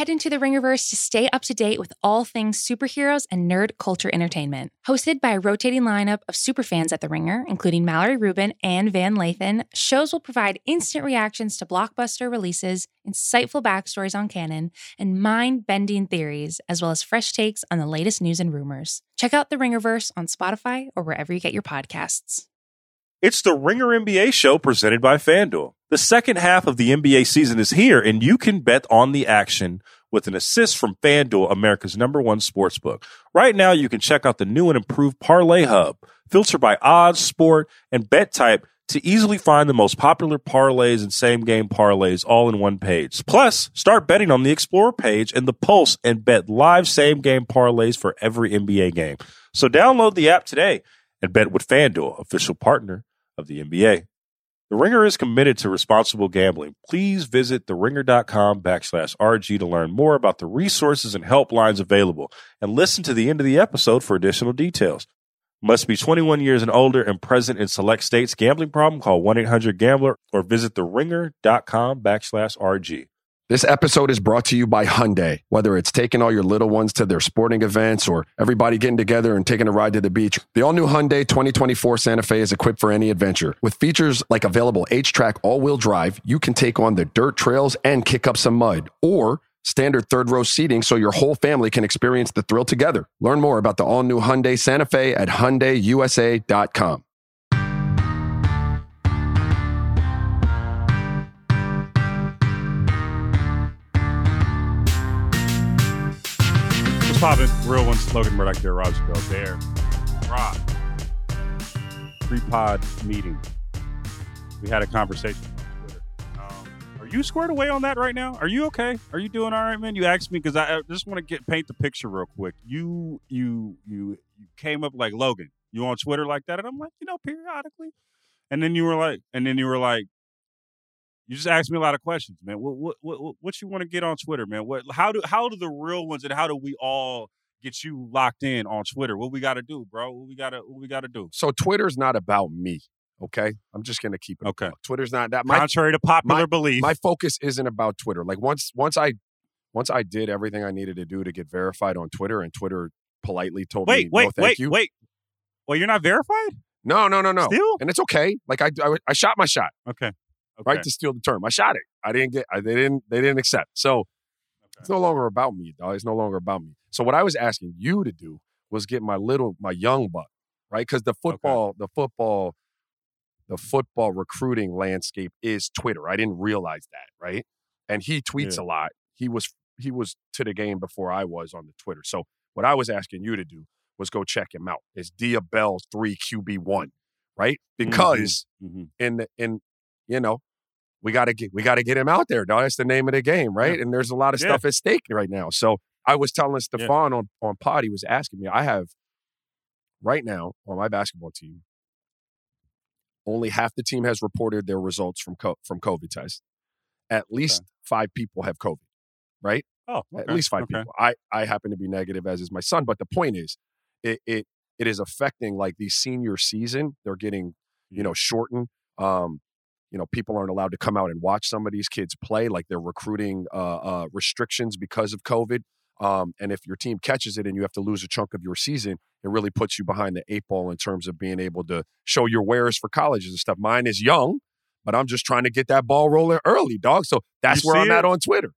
head into the Ringerverse to stay up to date with all things superheroes and nerd culture entertainment. Hosted by a rotating lineup of superfans at The Ringer, including Mallory Rubin and Van Lathan, shows will provide instant reactions to blockbuster releases, insightful backstories on canon, and mind bending theories, as well as fresh takes on the latest news and rumors. Check out The Ringerverse on Spotify or wherever you get your podcasts. It's the Ringer NBA show presented by FanDuel. The second half of the NBA season is here, and you can bet on the action with an assist from FanDuel, America's number one sports book. Right now, you can check out the new and improved Parlay Hub, Filter by odds, sport, and bet type to easily find the most popular parlays and same game parlays all in one page. Plus, start betting on the Explorer page and the Pulse and bet live same game parlays for every NBA game. So download the app today and bet with FanDuel, official partner of the NBA. The Ringer is committed to responsible gambling. Please visit theringer.com backslash RG to learn more about the resources and helplines available and listen to the end of the episode for additional details. Must be 21 years and older and present in select states. Gambling problem? Call 1-800-GAMBLER or visit theringer.com backslash RG. This episode is brought to you by Hyundai. Whether it's taking all your little ones to their sporting events or everybody getting together and taking a ride to the beach, the all new Hyundai 2024 Santa Fe is equipped for any adventure. With features like available HTRAC all wheel drive, you can take on the dirt trails and kick up some mud. Or standard third row seating so your whole family can experience the thrill together. Learn more about the all new Hyundai Santa Fe at HyundaiUSA.com. What's poppin'? Real ones, Logan Murdock there, Raja Bell there. Rob. Pre-pod meeting. We had a conversation on Twitter. Um, are you squared away on that right now? Are you okay? Are you doing all right, man? You asked me because I, I just want to get paint the picture real quick. You you you you came up like Logan. You on Twitter like that, and I'm like, you know, periodically. And then you were like, and then you were like, you just asked me a lot of questions, man. What what what, what you want to get on Twitter, man? What how do how do the real ones and how do we all get you locked in on Twitter? What we got to do, bro? What we got to what we got to do? So Twitter's not about me. Okay, I'm just gonna keep it. Okay. above. Twitter's not that. My Contrary to popular belief, my focus isn't about Twitter. Like once once I once I did everything I needed to do to get verified on Twitter, and Twitter politely told wait, me, wait, no, thank wait, you. wait. Well, you're not verified. No, no, no, no. Still? And it's okay. Like I, I, I shot my shot. Okay. Okay. Right to steal the term. I shot it. I didn't get. I, they didn't. They didn't accept. So it's no longer about me, dog. It's no longer about me. So what I was asking you to do was get my little, my young buck, right? Because the football, the football, the football recruiting landscape is Twitter. I didn't realize that, right? And he tweets Yeah. a lot. He was he was to the game before I was on the Twitter. So what I was asking you to do was go check him out. It's Dia Bell three QB one, right? Because Mhm. in the in you know we got to get we got to get him out there, dog. That's the name of the game, right? And there's a lot of Yeah. stuff at stake right now. So I was telling Stefan on on pod, he was asking me. I have right now on my basketball team, only half the team has reported their results from co- from COVID test. At least five people have COVID, right? Oh, At least five okay. people. I I happen to be negative, as is my son. But the point is, it it it is affecting like the senior season. They're getting you know shortened. Um, you know, people aren't allowed to come out and watch some of these kids play. Like they're recruiting uh, uh, restrictions because of COVID. Um, and if your team catches it and you have to lose a chunk of your season, it really puts you behind the eight ball in terms of being able to show your wares for colleges and stuff. Mine is young, but I'm just trying to get that ball rolling early, dog. So that's You where I'm at on Twitter.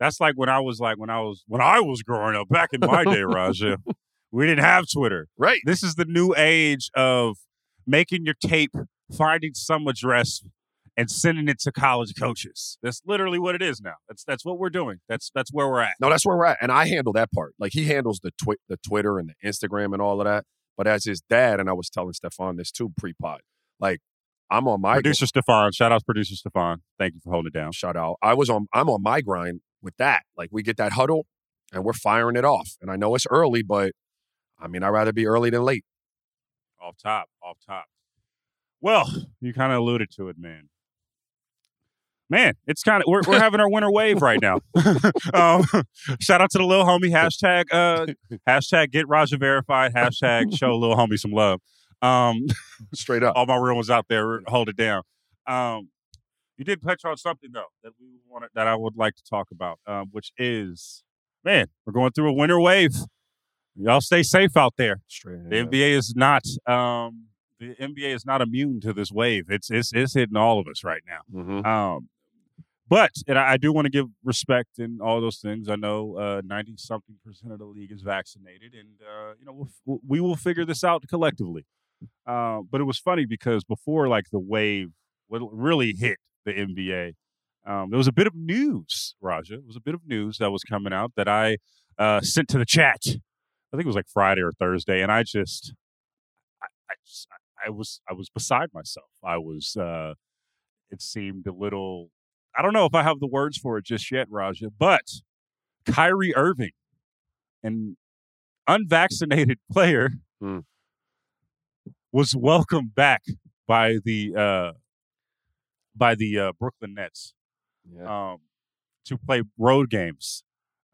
That's like when I was like when I was when I was growing up back in my day, Raja. We didn't have Twitter. Right. This is the new age of making your tape, finding some address, and sending it to college coaches. That's literally what it is now. That's that's what we're doing. That's that's where we're at. No, that's where we're at, and I handle that part. Like he handles the twi- the Twitter and the Instagram and all of that. But as his dad, and I was telling Stefan this too pre-pod, like I'm on my Producer Stefan, shout out to producer Stefan. Thank you for holding it down. shout out. I was on I'm on my grind with that. Like we get that huddle and we're firing it off. And I know it's early, but I mean I'd rather be early than late. Off top, off top. Well, you kind of alluded to it, man. Man, it's kind of we're, we're having our winter wave right now. um, shout out to the little homie hashtag uh, hashtag get Raja verified hashtag show little homie some love. Um, Straight up. all my real ones out there hold it down. Um, You did touch on something though that we wanted that I would like to talk about, um, which is, man, we're going through a winter wave. Y'all stay safe out there. Straight The NBA is not, um, the NBA is not immune to this wave. It's it's it's hitting all of us right now. hmm Um, but and I, I do want to give respect and all those things. I know ninety something percent of the league is vaccinated, and uh, you know we'll, we will figure this out collectively. Uh, but it was funny because before like the wave what really hit the NBA, um, there was a bit of news. Raja, it was a bit of news that was coming out that I uh, sent to the chat. I think it was like Friday or Thursday, and I just, I, I, just, I was, I was beside myself. I was. Uh, it seemed a little I don't know if I have the words for it just yet, Raja, but Kyrie Irving, an unvaccinated player, Hmm. was welcomed back by the uh, by the uh, Brooklyn Nets Yeah. um, to play road games.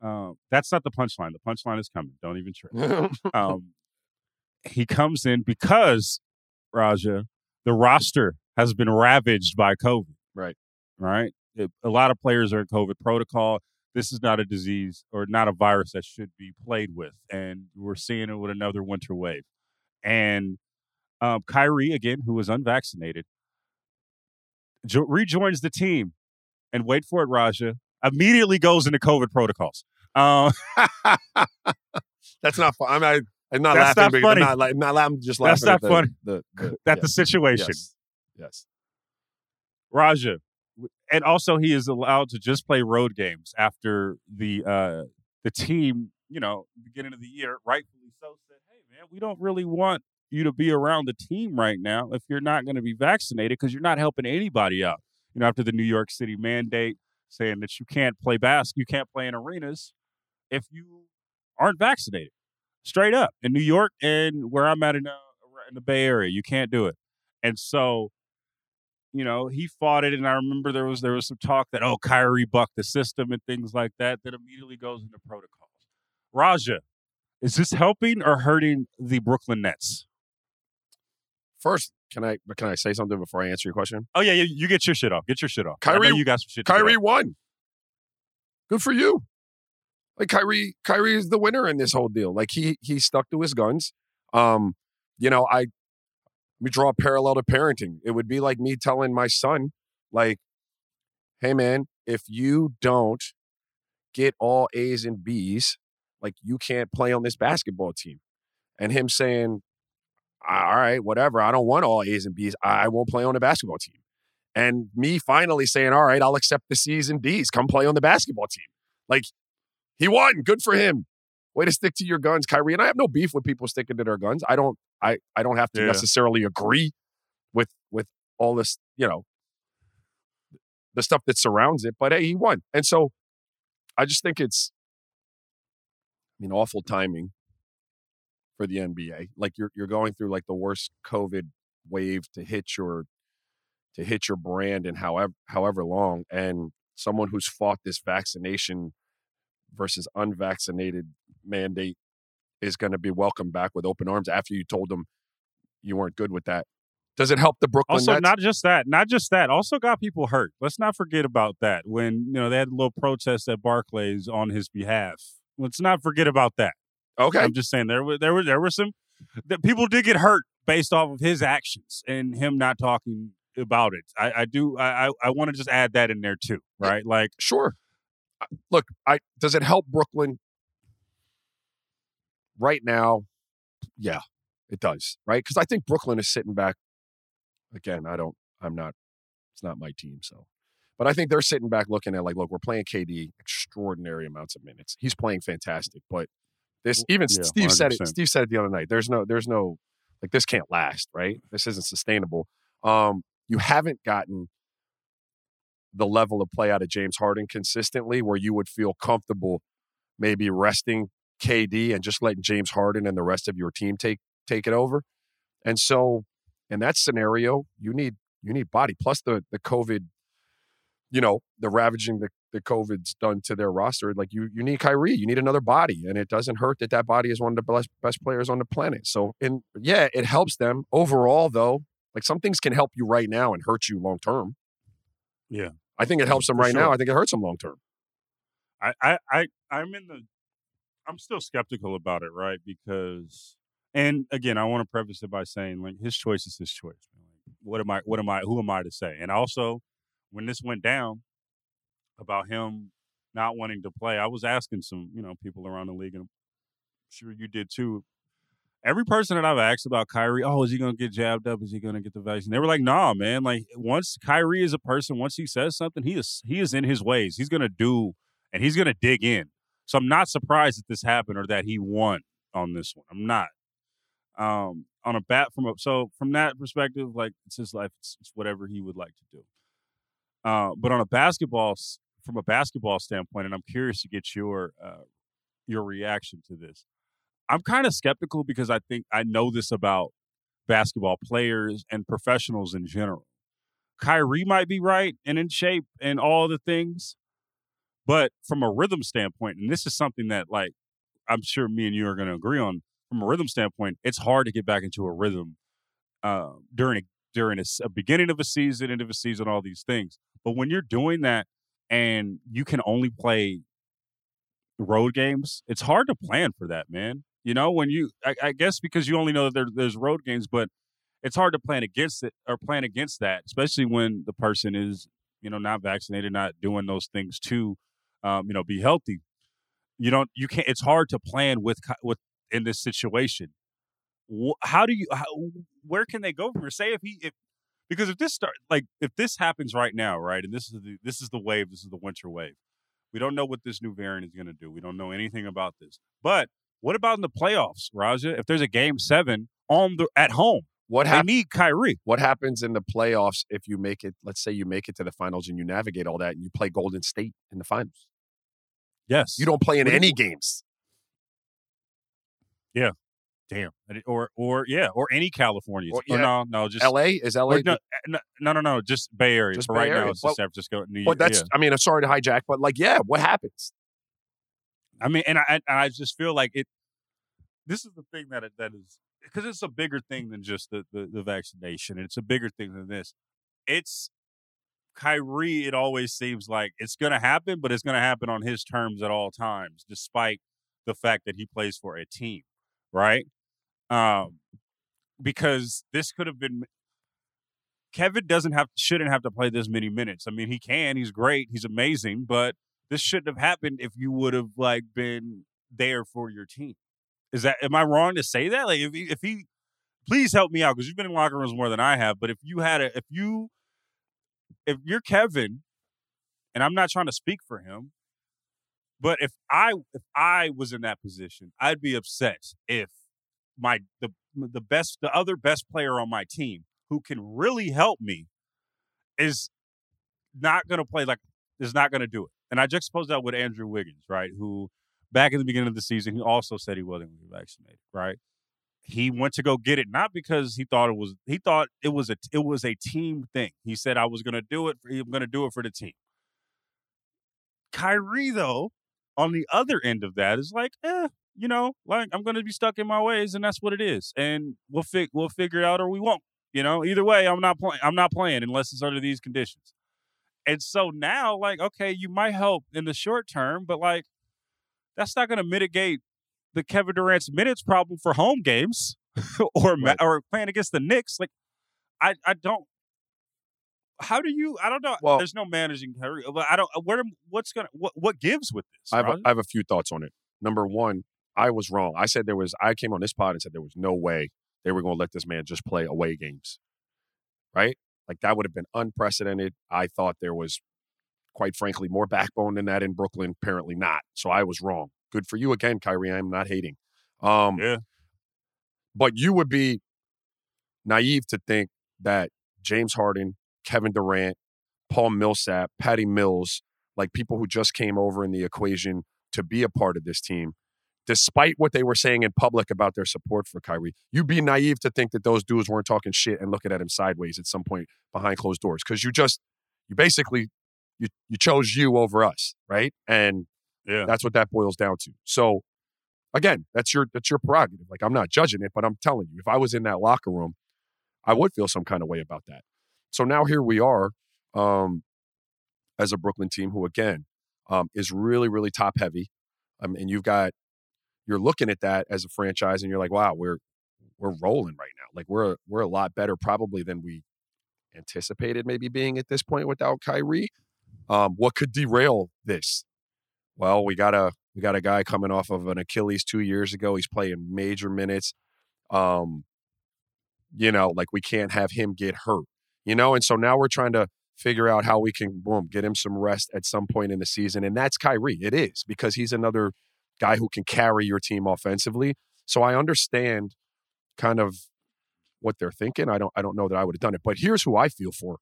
Um, that's not the punchline. The punchline is coming. Don't even trip. Um, he comes in because Raja, the roster has been ravaged by COVID. Right. Right. It- a lot of players are in COVID protocol. This is not a disease or not a virus that should be played with, and we're seeing it with another winter wave. And um, Kyrie, again, who was unvaccinated, jo- rejoins the team, and wait for it, Raja, immediately goes into COVID protocols. Um, That's not fun. I'm not. I'm not That's laughing. not funny. Not, like, not laughing. Just laughing. That's not the, funny. The, the, that's yeah. the situation. Yes. yes. Raja, and also he is allowed to just play road games after the uh the team, you know, beginning of the year, rightfully so, said, "Hey, man, we don't really want you to be around the team right now if you're not going to be vaccinated because you're not helping anybody out." You know, after the New York City mandate saying that you can't play basketball, you can't play in arenas if you aren't vaccinated. Straight up in New York and where I'm at in, uh, in the Bay Area, you can't do it. And so you know, he fought it, and I remember there was there was some talk that oh, Kyrie bucked the system and things like that. That immediately goes into protocols. Raja, is this helping or hurting the Brooklyn Nets? First, can I can I say something before I answer your question? Oh yeah, you, you get your shit off. Get your shit off. Kyrie- you got some shit. Kyrie won. Good for you. Like Kyrie, Kyrie is the winner in this whole deal. Like he he stuck to his guns. Um, you know, I we draw a parallel to parenting. It would be like me telling my son, like, hey man, if you don't get all A's and B's, like you can't play on this basketball team. And him saying, all right, whatever, I don't want all A's and B's. I won't play on the basketball team and me finally saying, "All right, I'll accept the C's and D's. Come play on the basketball team." Like he won. Good for him. Way to stick to your guns, Kyrie. And I have no beef with people sticking to their guns. I don't. I I don't have to Yeah. necessarily agree with with all this. You know, the stuff that surrounds it. But hey, he won, and so I just think it's. I mean, awful timing for the NBA. Like you're you're going through like the worst COVID wave to hit your to hit your brand in however however long and someone who's fought this vaccination versus unvaccinated mandate is going to be welcomed back with open arms after you told them you weren't good with that. Does it help the Brooklyn Also, Nets? not just that, not just that. Also, got people hurt. Let's not forget about that. When you know they had a little protest at Barclays on his behalf. Let's not forget about that. okay. I'm just saying there were there were there were some that people did get hurt based off of his actions and him not talking about it. I, I do I I, I want to just add that in there too, right? Like Sure. Look, I does it help Brooklyn right now? Yeah, it does. Right? Because I think Brooklyn is sitting back. Again, I don't. I'm not. It's not my team, so. But I think they're sitting back looking at like, look, we're playing KD extraordinary amounts of minutes. He's playing fantastic, but this even Yeah, Steve said it. Steve said it the other night. There's no. There's no. Like this can't last, right? This isn't sustainable. Um, you haven't gotten the level of play out of James Harden consistently where you would feel comfortable maybe resting KD and just letting James Harden and the rest of your team take take it over. And so in that scenario, you need you need body plus the the COVID, you know, the ravaging the the COVID's done to their roster. Like you you need Kyrie, you need another body, and it doesn't hurt that that body is one of the best best players on the planet. So and yeah, it helps them overall though. Like some things can help you right now and hurt you long term. Yeah. I think it helps him For right now. I think it hurts him long term. I, I, I, I'm in the, I'm still skeptical about it, right? Because, and again, I want to preface it by saying, like, his choice is his choice. what am I? What am I? Who am I to say? And also, when this went down about him not wanting to play, I was asking some, you know, people around the league, and I'm sure you did too. Every person that I've asked about Kyrie, oh, is he going to get jabbed up? Is he going to get the vaccine? They were like, nah, man. Like once Kyrie is a person, once he says something, he is he is in his ways. He's going to do and he's going to dig in. So I'm not surprised that this happened or that he won on this one. I'm not. Um, on a bat from a so from that perspective, like it's his life. It's, it's whatever he would like to do. Uh, but on a basketball from a basketball standpoint, and I'm curious to get your uh, your reaction to this. I'm kind of skeptical because I think I know this about basketball players and professionals in general. Kyrie might be right and in shape and all the things, but from a rhythm standpoint, and this is something that like I'm sure me and you are going to agree on. From a rhythm standpoint, it's hard to get back into a rhythm uh, during a during a, a beginning of a season, end of a season, all these things. But when you're doing that and you can only play road games, it's hard to plan for that, man. You know, when you, I, I guess because you only know that there, there's road games, but it's hard to plan against it or plan against that, especially when the person is, you know, not vaccinated, not doing those things to, um, you know, be healthy. You don't, you can't. It's hard to plan with with in this situation. How do you? How, where can they go from here? Say if he, if because if this start like if this happens right now, right, and this is the this is the wave, this is the winter wave. We don't know what this new variant is going to do. We don't know anything about this. But what about in the playoffs, Raja? If there's a game seven on the at home, What they happens? need Kyrie. What happens in the playoffs if you make it? Let's say you make it to the finals and you navigate all that, and you play Golden State in the finals. Yes, You don't play in any games. Damn, or or yeah, or any California. Or, Or no, no, just L.A. is L.A. no, eh, no, no, no, no, just Bay Area. Just Bay right Area. now, it's just San Francisco, New York. But that's. yeah. I mean, I'm sorry to hijack, but like, yeah, what happens? I mean, and I and I just feel like it. This is the thing that that is because it's a bigger thing than just the, the the vaccination. It's a bigger thing than this. It's Kyrie. It always seems like it's going to happen, but it's going to happen on his terms at all times, despite the fact that he plays for a team, right? Um, because this could have been. Kevin doesn't have shouldn't have to play this many minutes. I mean, he can. He's great. He's amazing, but this shouldn't have happened if you would have like been there for your team. Is that am I wrong to say that? Like if he, if he please help me out because you've been in locker rooms more than I have, but if you had a if you if you're Kevin and I'm not trying to speak for him, but if I if I was in that position, I'd be upset if my the the best the other best player on my team who can really help me is not going to play like is not going to do it. And I just juxtapose that with Andrew Wiggins, right? Who back in the beginning of the season, he also said he wasn't going to be vaccinated, right? He went to go get it not because he thought it was he thought it was a it was a team thing. He said I was going to do it. For, I'm going to do it for the team. Kyrie though, on the other end of that is like, eh, you know, like I'm going to be stuck in my ways, and that's what it is. And we'll fig- we'll figure it out or we won't. You know, either way, I'm not playing. I'm not playing unless it's under these conditions. And so now, like, okay, you might help in the short term, but like, that's not going to mitigate the Kevin Durant's minutes problem for home games or Right. or playing against the Knicks. Like, I I don't. How do you? I don't know. Well- There's no managing. Uh, but I don't. Where? What's gonna? What? What gives with this? I have, a? I have a few thoughts on it. Number one, I was wrong. I said there was. I came on this pod and said there was no way they were going to let this man just play away games. Right? Like that would have been unprecedented. I thought there was, quite frankly, more backbone than that in Brooklyn. Apparently not. So I was wrong. Good for you again, Kyrie. I'm not hating. Um, yeah. but you would be naive to think that James Harden, Kevin Durant, Paul Millsap, Patty Mills, like people who just came over in the equation to be a part of this team, despite what they were saying in public about their support for Kyrie, you'd be naive to think that those dudes weren't talking shit and looking at him sideways at some point behind closed doors. Because you just, you basically, you you chose you over us, right? And Yeah. that's what that boils down to. So again, that's your that's your prerogative. Like I'm not judging it, but I'm telling you, if I was in that locker room, I would feel some kind of way about that. So now here we are. Um, as a Brooklyn team who, again, um, is really, really top heavy. Um, and you've got, you're looking at that as a franchise and you're like, wow, we're, we're rolling right now. Like we're, we're a lot better probably than we anticipated maybe being at this point without Kyrie. Um, what could derail this? Well, we got a, we got a guy coming off of an Achilles two years ago. He's playing major minutes. Um, you know, like we can't have him get hurt, you know? And so now we're trying to figure out how we can, boom, get him some rest at some point in the season. And that's Kyrie. It is because he's another guy who can carry your team offensively. So I understand kind of what they're thinking. I don't I don't know that I would have done it. But here's who I feel for,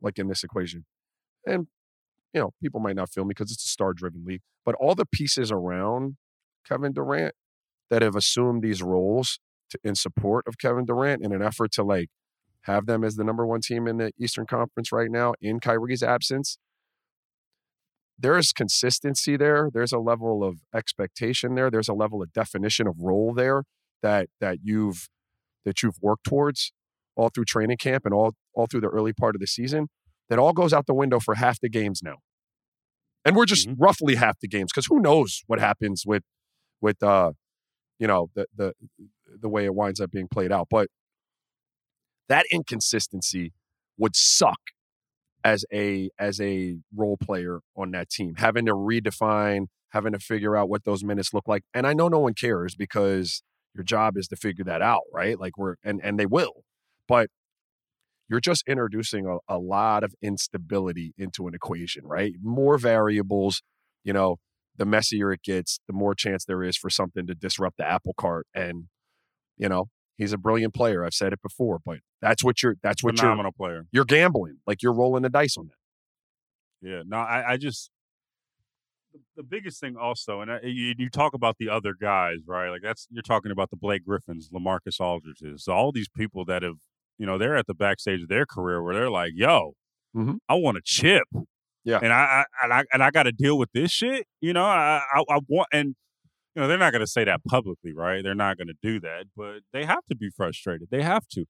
like in this equation. And you know, people might not feel me because it's a star driven league, but all the pieces around Kevin Durant that have assumed these roles to, in support of Kevin Durant in an effort to like have them as the number one team in the Eastern Conference right now in Kyrie's absence. There's consistency there. There's a level of expectation there. There's a level of definition of role there that that you've that you've worked towards all through training camp and all all through the early part of the season. That all goes out the window for half the games now. And we're just mm-hmm. roughly half the games because who knows what happens with with uh you know the the the way it winds up being played out. But that inconsistency would suck as a as a role player on that team, having to redefine, having to figure out what those minutes look like. And I know no one cares because your job is to figure that out, right? Like we're and and they will. But you're just introducing a, a lot of instability into an equation, right? More variables, you know, the messier it gets, the more chance there is for something to disrupt the apple cart. And, you know, he's a brilliant player. I've said it before, but that's what you're that's what phenomenal you're, player. You're gambling. Like you're rolling the dice on that. Yeah. No, I, I just the biggest thing also, and I, you, you, talk about the other guys, right? Like that's you're talking about the Blake Griffins, LaMarcus Aldridges, so all these people that have, you know, they're at the backstage of their career where they're like, "Yo, mm-hmm. I want a chip." Yeah. And I, I and I and I got to deal with this shit. You know, I, I, I want and you know they're not going to say that publicly, right? They're not going to do that, but they have to be frustrated. They have to.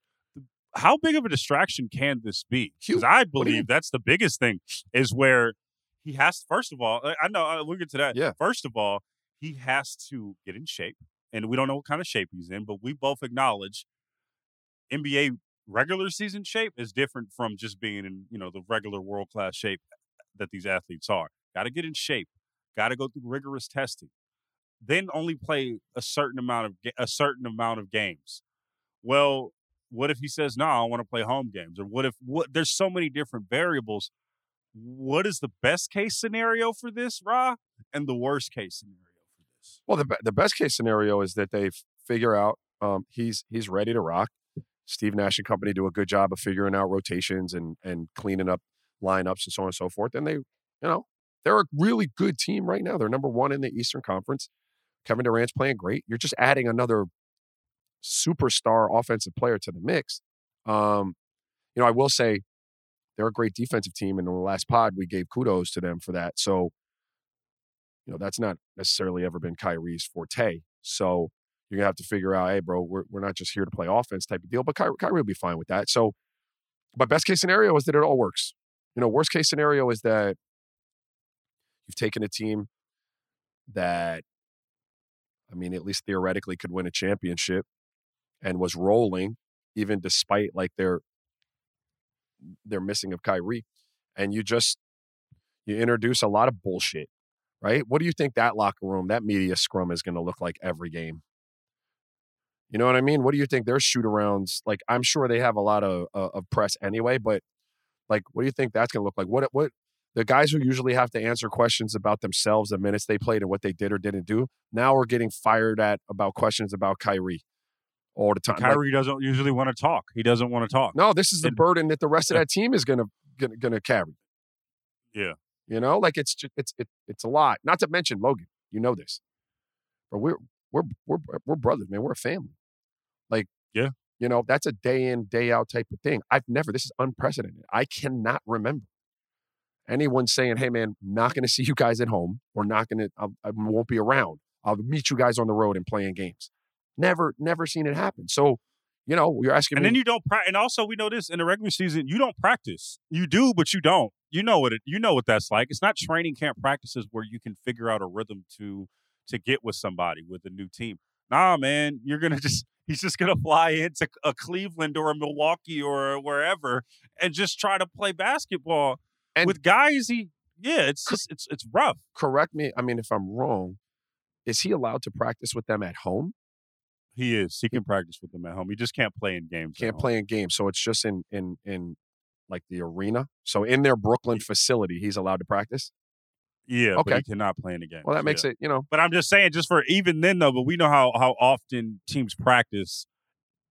How big of a distraction can this be? Because I believe that's the biggest thing is where he has. First of all, I know we'll get to that. Yeah. First of all, he has to get in shape, and we don't know what kind of shape he's in, but we both acknowledge NBA regular season shape is different from just being in you know the regular world class shape that these athletes are. Got to get in shape. Got to go through rigorous testing. Then only play a certain amount of a certain amount of games. Well, what if he says no? I want to play home games. Or what if what? There's so many different variables. What is the best case scenario for this, Ra, and the worst case scenario for this? Well, the the best case scenario is that they figure out um, he's he's ready to rock. Steve Nash and company do a good job of figuring out rotations and and cleaning up lineups and so on and so forth. And they, you know, they're a really good team right now. They're number one in the Eastern Conference. Kevin Durant's playing great. You're just adding another superstar offensive player to the mix. Um, you know, I will say they're a great defensive team. And in the last pod, we gave kudos to them for that. So, you know, that's not necessarily ever been Kyrie's forte. So you're gonna have to figure out, hey, bro, we're we're not just here to play offense type of deal. But Kyrie, Kyrie will be fine with that. So, but best case scenario is that it all works. You know, worst case scenario is that you've taken a team that, I mean, at least theoretically could win a championship and was rolling, even despite like their their missing of Kyrie, and you just you introduce a lot of bullshit, right? What do you think that locker room, that media scrum is going to look like every game? You know what I mean? What do you think their shoot arounds like? I'm sure they have a lot of uh, of press anyway, but like, what do you think that's going to look like? What what the guys who usually have to answer questions about themselves, the minutes they played, and what they did or didn't do, now we're getting fired at about questions about Kyrie all the time. Kyrie like, doesn't usually want to talk. He doesn't want to talk. No, this is the and, burden that the rest of that team is going to going to carry. Yeah, you know, like it's just, it's it, it's a lot. Not to mention Logan. You know this, but we're we're we're we're brothers, man. We're a family. Like yeah, you know, that's a day in, day out type of thing. I've never, this is unprecedented. I cannot remember anyone saying, hey, man, not going to see you guys at home. We're not going to, I won't be around. I'll meet you guys on the road and playing games. Never, never seen it happen. So, you know, you're asking And me. then you don't practice. And also, we know this in the regular season, you don't practice. You do, but you don't. You know what it. You know what that's like. It's not training camp practices where you can figure out a rhythm to to get with somebody with a new team. Nah, man, you're gonna just. He's just gonna fly into a Cleveland or a Milwaukee or wherever and just try to play basketball And- with guys. He, yeah, it's just it's it's rough. correct me. I mean, if I'm wrong, is he allowed to practice with them at home? He is. He can practice with them at home. He just can't play in games. Can't play in games, so it's just in in in like the arena. So in their Brooklyn facility, he's allowed to practice. Yeah, but Okay. he cannot play in the game. Well, that makes it, you know, But I'm just saying, just for even then though, but we know how how often teams practice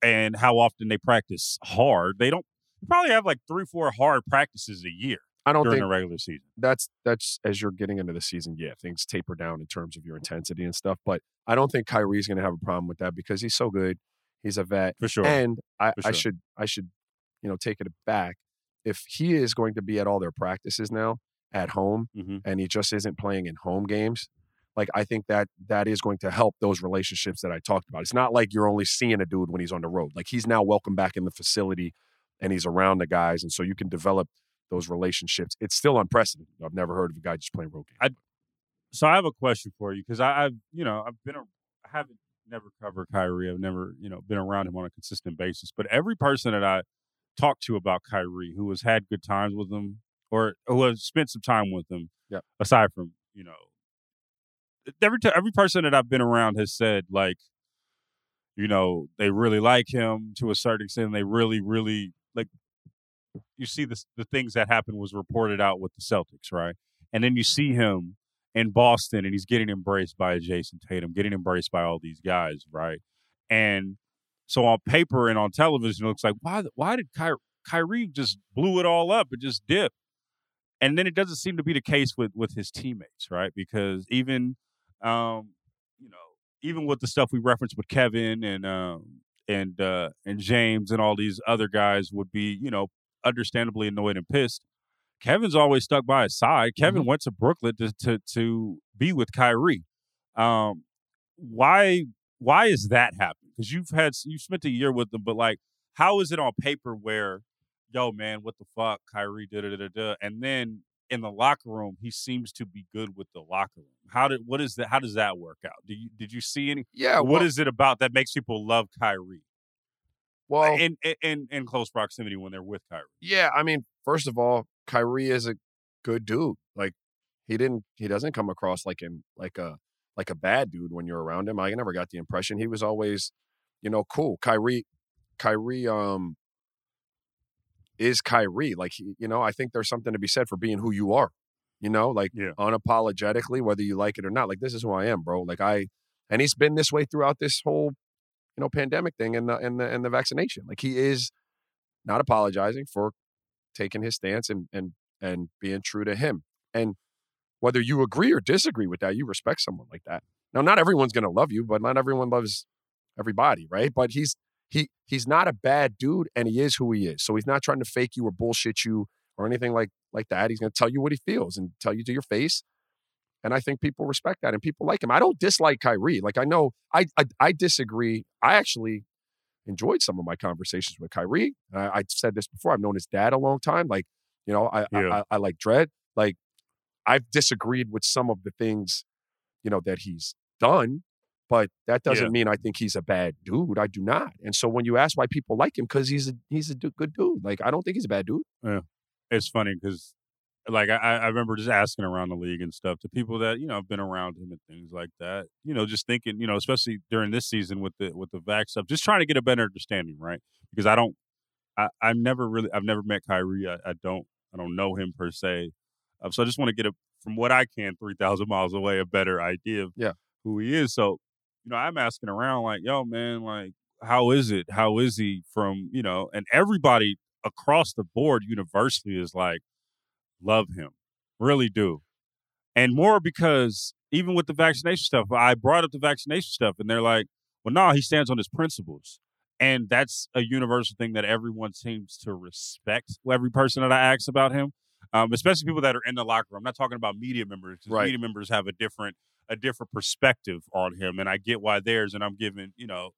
and how often they practice hard. They don't probably have like three, four hard practices a year I don't during think the regular season. that's that's as you're getting into the season, yeah, things taper down in terms of your intensity and stuff. But I don't think Kyrie's going to have a problem with that because he's so good. He's a vet, For sure. and I, For I should I should you know take it back. If he is going to be at all their practices now at home, hmm and he just isn't playing in home games, like I think that that is going to help those relationships that I talked about. It's not like you're only seeing a dude when he's on the road. Like he's now welcome back in the facility and he's around the guys, and so you can develop those relationships. It's still unprecedented. I've never heard of a guy just playing road games. So I have a question for you because I've you know I've been a, I haven't never covered Kyrie. I've never you know been around him on a consistent basis. But every person that I talked to about Kyrie who has had good times with him or who has spent some time with him, Yep. aside from you know every t- every person that I've been around has said like you know they really like him to a certain extent. They really really like you see the the things that happened was reported out with the Celtics, right? And then you see him in Boston and he's getting embraced by Jayson Tatum, getting embraced by all these guys, right? And so on paper and on television, it looks like why why did Ky- Kyrie just blew it all up and just dip? And then it doesn't seem to be the case with with his teammates, right? Because even um, you know, even with the stuff we referenced with Kevin and um and uh and James and all these other guys would be, you know, understandably annoyed and pissed. Kevin's always stuck by his side. Kevin went to Brooklyn to to to be with Kyrie. Um, why why is that happening? Because you've had you've spent a year with them, but like, how is it on paper where, yo man, what the fuck, Kyrie da da da da, and then in the locker room he seems to be good with the locker room. How did what is that? How does that work out? Did you did you see any? Yeah, what is it about that makes people love Kyrie well? in, in in in close proximity when they're with Kyrie? yeah, I mean, first of all, Kyrie is a good dude. Like he didn't, he doesn't come across like in like a like a bad dude when you're around him. I never got the impression he was always, you know, cool. Kyrie, Kyrie, um, is Kyrie. Like you know, I think there's something to be said for being who you are. You know, like Yeah. unapologetically, whether you like it or not. Like this is who I am, bro. Like I, and he's been this way throughout this whole, you know, pandemic thing and the and the and the vaccination. Like he is not apologizing for taking his stance and and and being true to him. And whether you agree or disagree with that, you respect someone like that. Now, not everyone's going to love you, but not everyone loves everybody, right? But he's he he's not a bad dude, and he is who he is. So he's not trying to fake you or bullshit you or anything like like that. He's going to tell you what he feels and tell you to your face. And I think people respect that, and people like him. I don't dislike Kyrie. Like I know I I, I disagree. I actually enjoyed some of my conversations with Kyrie. I, I said this before. I've known his dad a long time. Like you know, I I, Yeah. I, I like Dred. Like I've disagreed with some of the things, you know, that he's done, but that doesn't Yeah. mean I think he's a bad dude. I do not. And so when you ask why people like him, because he's a he's a good dude. Like I don't think he's a bad dude. Yeah, it's funny because like I, I remember just asking around the league and stuff to people that you know I've been around him and things like that. You know, just thinking, you know, especially during this season with the with the vac stuff, just trying to get a better understanding, right? Because I don't, I I've never really, I've never met Kyrie. I, I don't, I don't know him per se. Um, so I just want to get a from what I can, three thousand miles away, a better idea of Yeah. who he is. So, you know, I'm asking around like, yo, man, like, how is it? How is he from, you know, and everybody across the board universally is like, love him, really do. And more because even with the vaccination stuff, I brought up the vaccination stuff and they're like, well, no, he stands on his principles. And that's a universal thing that everyone seems to respect every person that I ask about him, um, especially people that are in the locker room. I'm not talking about media members because Right. media members have a different a different perspective on him, and I get why theirs. And I'm giving you know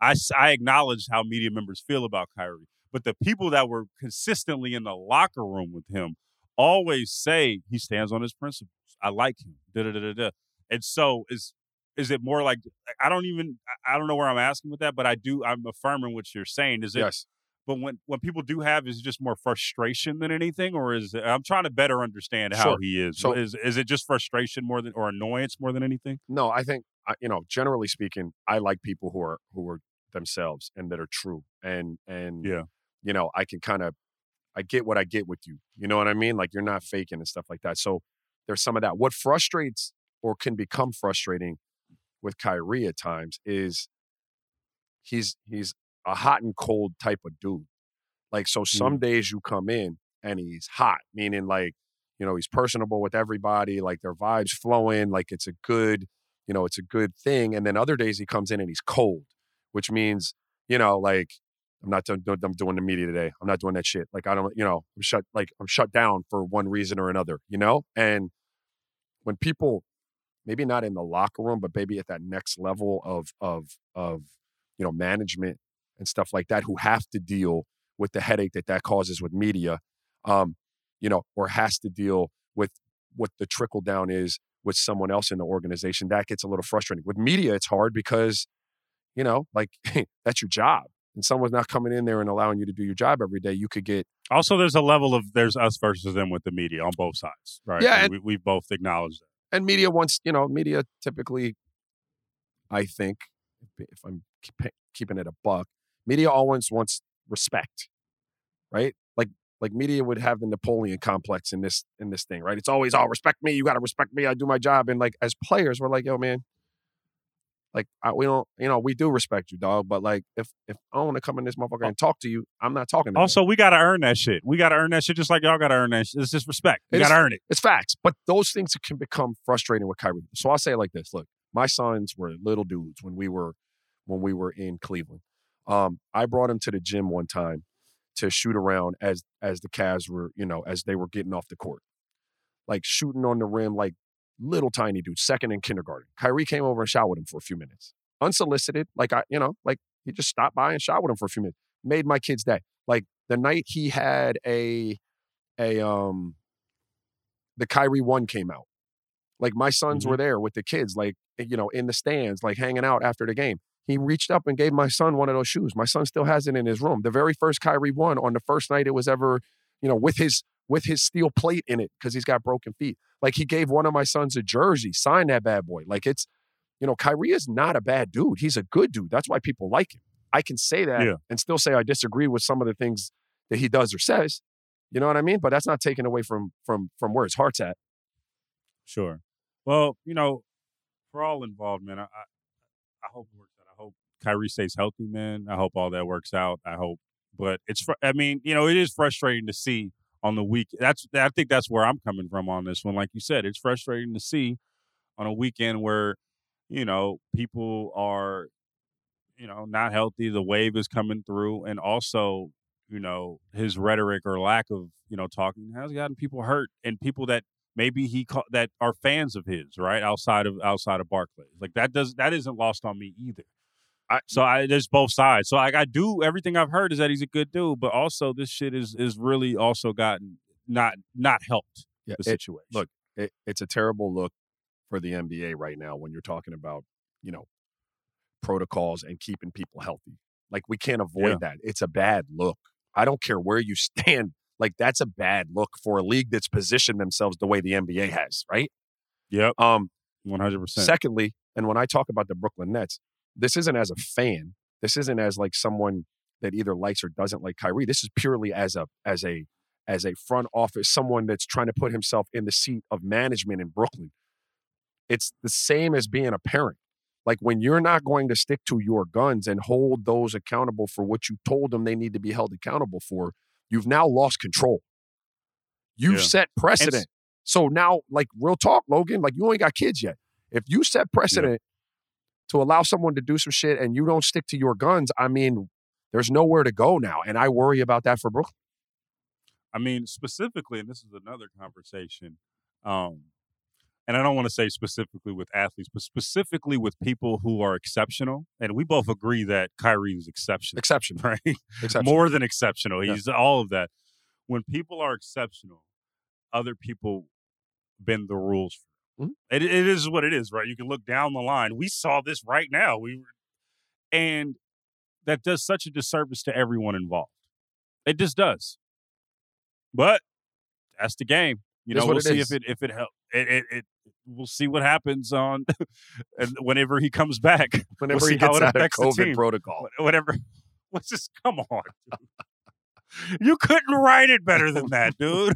I, I acknowledge how media members feel about Kyrie, but the people that were consistently in the locker room with him always say he stands on his principles. I like him. Da da da da da. And so is is it more like I don't even I don't know where I'm asking with that, but I do I'm affirming what you're saying. Is it Yes. But when when people do have is it just more frustration than anything or is it, I'm trying to better understand how Sure. he is. So- is is it just frustration more than or annoyance more than anything? No, I think you know. Generally speaking, I like people who are who are themselves and that are true. And and Yeah. you know, I can kind of I get what I get with you. You know what I mean? Like you're not faking and stuff like that. So there's some of that. What frustrates or can become frustrating with Kyrie at times is he's he's a hot and cold type of dude. Like so mm. some days you come in and he's hot, meaning like, you know, he's personable with everybody, like their vibes flowing, like it's a good, you know, it's a good thing. And then other days he comes in and he's cold, which means, you know, like I'm not doing, I'm doing the media today. I'm not doing that shit. Like I don't, you know, I'm shut, like I'm shut down for one reason or another, you know? And when people, maybe not in the locker room, but maybe at that next level of, of, of, you know, management and stuff like that, who have to deal with the headache that that causes with media, um, you know, or has to deal with what the trickle down is with someone else in the organization, that gets a little frustrating. With media, it's hard because, you know, like that's your job. And someone's not coming in there and allowing you to do your job every day. You could get, Also, there's a level of there's us versus them with the media on both sides, right? Yeah, And we, we've both acknowledge that. and media wants, you know, media typically, I think, if I'm keep, keeping it a buck, media always wants respect, right? Like, like media would have the Napoleon complex in this in this thing, right? It's always, oh, respect me, you got to respect me, I do my job, and like as players, we're like, yo, man, like I, we don't, you know, we do respect you, dog, but like if if I want to come in this motherfucker oh. and talk to you, I'm not talking to you. Also, we got to earn that shit. We got to earn that shit just like y'all got to earn that shit. It's just respect. You got to earn it. It's facts, but those things can become frustrating with Kyrie. So I'll say it like this: Look, my sons were little dudes when we were when we were in Cleveland. Um, I brought him to the gym one time to shoot around as as the Cavs were, you know, as they were getting off the court, like shooting on the rim, like little tiny dude, second in kindergarten. Kyrie came over and shot with him for a few minutes, unsolicited. Like I, you know, like he just stopped by and shot with him for a few minutes. Made my kid's day. Like the night he had a a um the Kyrie one came out. Like my sons Mhm. were there with the kids, like you know, in the stands, like hanging out after the game. He reached up and gave my son one of those shoes. My son still has it in his room. The very first Kyrie one on the first night it was ever, you know, with his with his steel plate in it because he's got broken feet. Like he gave one of my sons a jersey, signed that bad boy. Like it's, you know, Kyrie is not a bad dude. He's a good dude. That's why people like him. I can say that Yeah. and still say I disagree with some of the things that he does or says. You know what I mean? But that's not taken away from from from where his heart's at. Sure. Well, you know, for all involved, man, I, I, I hope it works out. Hope Kyrie stays healthy, man. I hope all that works out. I hope, but it's, I mean, you know, it is frustrating to see on the week. That's, I think that's where I'm coming from on this one. Like you said, it's frustrating to see on a weekend where, you know, people are, you know, not healthy. The wave is coming through, and also, you know, his rhetoric or lack of, you know, talking has gotten people hurt and people that maybe he ca- that are fans of his right outside of outside of Barclays. Like that does that isn't lost on me either. I, So I there's both sides. So like I do everything I've heard is that he's a good dude, but also this shit is is really also gotten not not helped yeah, the it- situation. look, it, it's a terrible look for the NBA right now when you're talking about, you know, protocols and keeping people healthy. Like we can't avoid Yeah. that. It's a bad look. I don't care where you stand. Like that's a bad look for a league that's positioned themselves the way the NBA has, right? yep, Um, one hundred percent. Secondly, and when I talk about the Brooklyn Nets, this isn't as a fan. This isn't as like someone that either likes or doesn't like Kyrie. This is purely as a as a as a front office, someone that's trying to put himself in the seat of management in Brooklyn. It's the same as being a parent. Like when you're not going to stick to your guns and hold those accountable for what you told them they need to be held accountable for, you've now lost control. You've Yeah. set precedent. So now, like real talk, Logan, like you only got kids yet. If you set precedent to allow someone to do some shit and you don't stick to your guns, I mean, there's nowhere to go now. And I worry about that for Brooklyn. I mean, specifically, and this is another conversation. Um, and I don't want to say specifically with athletes, but specifically with people who are exceptional. And we both agree that Kyrie is exceptional, Exception. right? Exception. More than exceptional. Yeah. He's all of that. When people are exceptional, other people bend the rules. Mhm. It, it is what it is, right? You can look down the line. We saw this right now. We and that does such a disservice to everyone involved. It just does. But that's the game. You know, we'll see is. if it if it help. It, it, it we'll see what happens on and whenever he comes back. Whenever we'll he gets out of the COVID protocol. Wh- Whatever. What's this? Come on. You couldn't write it better than that, dude.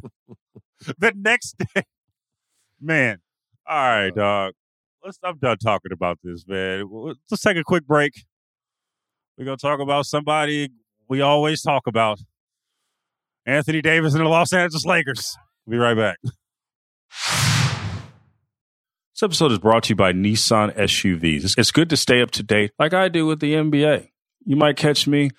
the next day, man. All right, dog. Let's. I'm done talking about this, man. Let's take a quick break. We're gonna talk about somebody we always talk about. Anthony Davis and the Los Angeles Lakers. We'll be right back. This episode is brought to you by Nissan SUVs. It's- It's good to stay up to date, like I do with the NBA. You might catch me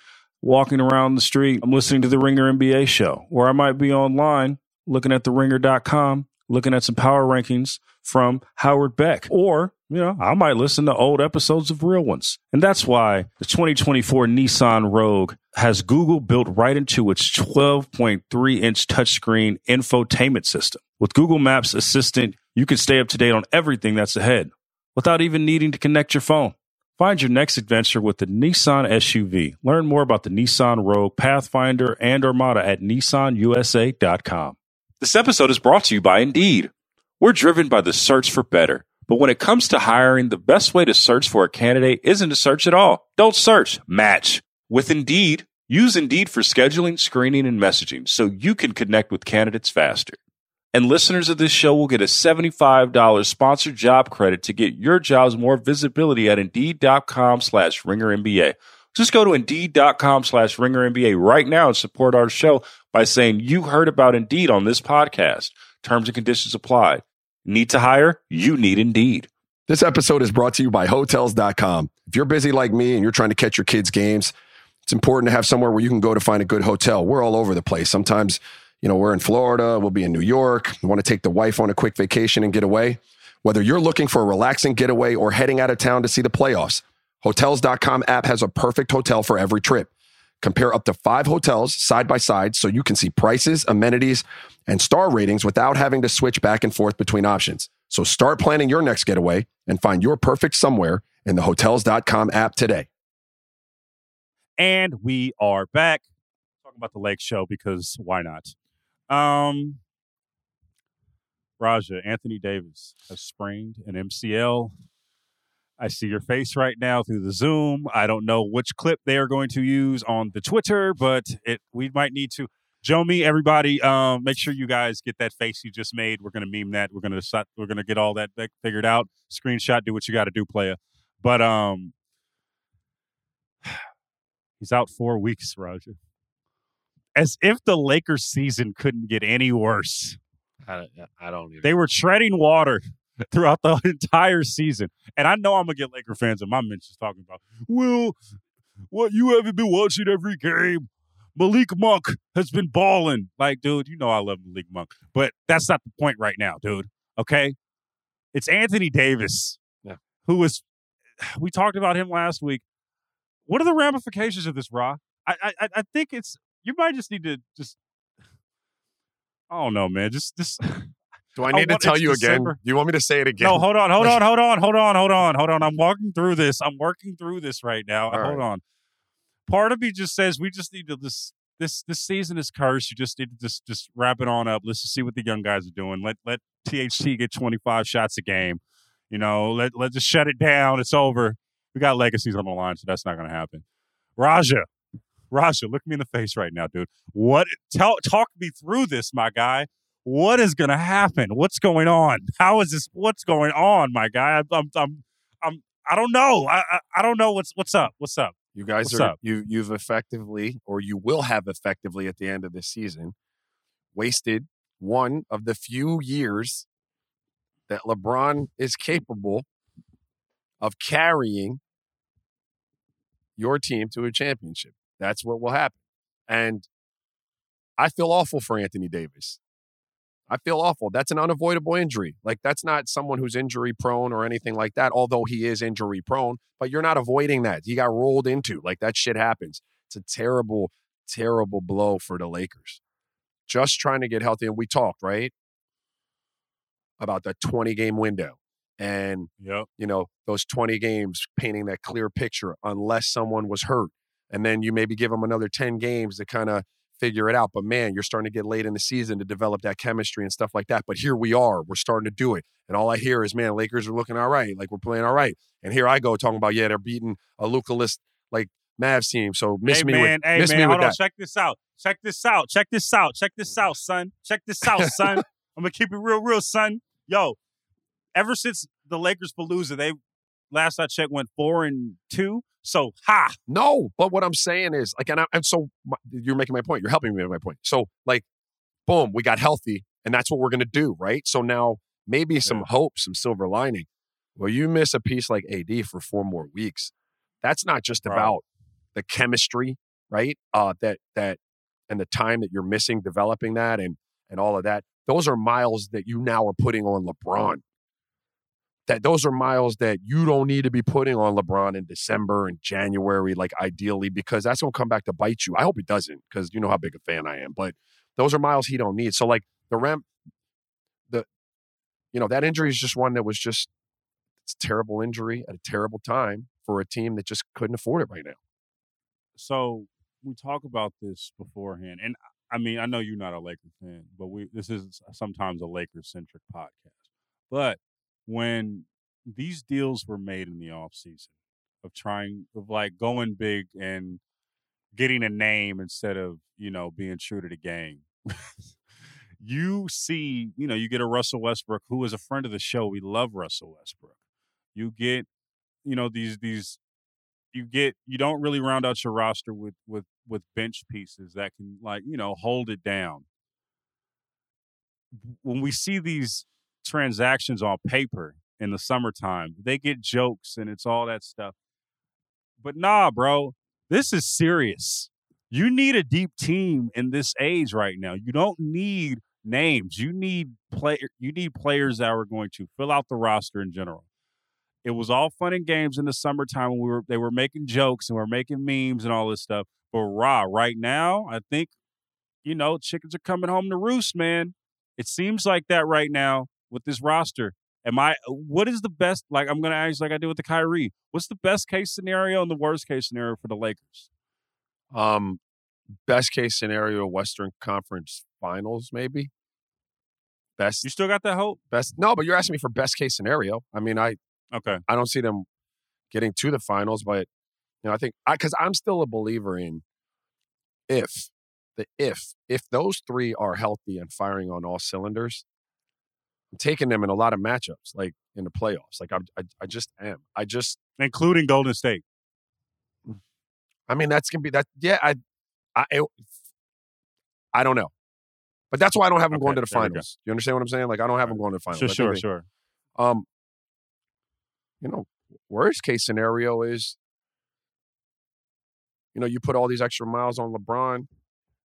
walking around the street. I'm listening to the Ringer NBA show, or I might be online looking at the ringer.com, looking at some power rankings from Howard Beck. Or, you know, I might listen to old episodes of real ones. And that's why the 2024 Nissan Rogue has Google built right into its 12.3 inch touchscreen infotainment system. With Google Maps Assistant, you can stay up to date on everything that's ahead without even needing to connect your phone. Find your next adventure with the Nissan SUV. Learn more about the Nissan Rogue, Pathfinder, and Armada at nissanusa.com. This episode is brought to you by Indeed. We're driven by the search for better. But when it comes to hiring, the best way to search for a candidate isn't to search at all. Don't search, match. With Indeed, use Indeed for scheduling, screening, and messaging so you can connect with candidates faster. And listeners of this show will get a $75 sponsored job credit to get your jobs more visibility at Indeed.com slash Ringer. Just go to Indeed.com slash Ringer right now and support our show by saying you heard about Indeed on this podcast. Terms and conditions apply. Need to hire? You need Indeed. This episode is brought to you by Hotels.com. If you're busy like me and you're trying to catch your kids' games, it's important to have somewhere where you can go to find a good hotel. We're all over the place. Sometimes, you know, we're in Florida, we'll be in New York, we want to take the wife on a quick vacation and get away. Whether you're looking for a relaxing getaway or heading out of town to see the playoffs, Hotels.com app has a perfect hotel for every trip. Compare up to five hotels side by side so you can see prices, amenities, and star ratings without having to switch back and forth between options. So start planning your next getaway and find your perfect somewhere in the Hotels.com app today. And we are back talking about the Lake Show because why not? Um, Raja, Anthony Davis has sprained an MCL. I see your face right now through the Zoom. I don't know which clip they are going to use on the Twitter, but it we might need to. Jomi, everybody. Um, make sure you guys get that face you just made. We're gonna meme that. We're gonna we're gonna get all that figured out. Screenshot. Do what you got to do, player. But um, he's out four weeks, Raja. As if the Lakers season couldn't get any worse. I I don't even. They were treading water throughout the entire season. And I know I'm gonna get Laker fans in my mentions talking about, well, what you haven't been watching every game. Malik Monk has been balling. Like, dude, you know I love Malik Monk. But that's not the point right now, dude. Okay? It's Anthony Davis. Yeah. Who was we talked about him last week. What are the ramifications of this, Raw? I I I think it's you might just need to just I don't know, man. Just just Do I need to tell you again? Do you want me to say it again? No, hold on, hold on, hold on, hold on, hold on, hold on. I'm walking through this. I'm working through this right now. All hold on. Part of me just says we just need to this this this season is cursed. You just need to just just wrap it on up. Let's just see what the young guys are doing. Let let THT get 25 shots a game. You know, let let just shut it down. It's over. We got legacies on the line, so that's not going to happen. Raja, Raja, look me in the face right now, dude. What? Tell talk me through this, my guy what is going to happen? What's going on? How is this? What's going on, my guy? I'm, I'm, I'm, I'm I don't know. I, I, I don't know what's, what's up. What's up? You guys What's are up? you you've effectively or you will have effectively at the end of this season wasted one of the few years that LeBron is capable of carrying your team to a championship. That's what will happen. And I feel awful for Anthony Davis. I feel awful. That's an unavoidable injury. Like that's not someone who's injury prone or anything like that, although he is injury prone, but you're not avoiding that. He got rolled into. Like that shit happens. It's a terrible, terrible blow for the Lakers. Just trying to get healthy. And we talked, right? About the 20 game window. And, Yep. you know, those 20 games painting that clear picture, unless someone was hurt. And then you maybe give them another 10 games to kind of figure it out. But man, you're starting to get late in the season to develop that chemistry and stuff like that. But here we are, we're starting to do it. And all I hear is, man, Lakers are looking all right. Like we're playing all right. And here I go talking about, yeah, they're beating a Luka-less like Mavs team. So miss hey me man, with hey miss man, me with on. that. Check this out. Check this out. Check this out. Check this out, son. Check this out, son. I'm gonna keep it real, real, son. Yo, ever since the Lakers Palooza, they last I checked went four and two. So ha, No, but what I'm saying is like, and, I, and so my, you're making my point. You're helping me with my point. So like, boom, we got healthy, and that's what we're gonna do, right? So now maybe some hope, some silver lining. Well, you miss a piece like AD for four more weeks. That's not just Right. about the chemistry, right? Uh, that that and the time that you're missing developing that and and all of that. Those are miles that you now are putting on LeBron that those are miles that you don't need to be putting on LeBron in December and January, like ideally, because that's gonna come back to bite you. I hope it doesn't, because you know how big a fan I am. But those are miles he don't need. So like the ramp, the you know that injury is just one that was just it's a terrible injury at a terrible time for a team that just couldn't afford it right now. so we talk about this beforehand, and I mean, I know you're not a Lakers fan, but we this is sometimes a Lakers centric podcast. But when these deals were made in the off season of trying of like going big and getting a name instead of you know being true to the game. you see, you know, you get a Russell Westbrook who is a friend of the show. We love Russell Westbrook. You get, you know, these these you get you don't really round out your roster with with with bench pieces that can like you know hold it down when we see these transactions on paper in the summertime. They get jokes and it's all that stuff. But nah bro this is serious. You need a deep team in this age right now. You don't need names. You need play you need players that are going to fill out the roster in general. It was all fun and games in the summertime when we were they were making jokes and we are making memes and all this stuff. But raw, right now, I think, you know, chickens are coming home to roost, man. It seems like that right now with this roster. Am I what is the best like I'm gonna ask like I did with the Kyrie? What's the best case scenario and the worst case scenario for the Lakers? Um, best case scenario, Western Conference Finals, maybe. Best, You still got that hope? best. No, but you're asking me for best case scenario. I mean, I Okay. I don't see them getting to the finals, but you know, I think I because I'm still a believer in if the if if those three are healthy and firing on all cylinders, I'm taking them in a lot of matchups, like in the playoffs. Like I I, I just am. I just Including Golden State. I mean that's gonna be that. Yeah, I I it, I don't know, but that's why I don't have them going to the there we go. finals. You understand what I'm saying? Like I don't have them going to the finals. Sure, sure, they- sure. Um, you know, worst case scenario is, you know, you put all these extra miles on LeBron,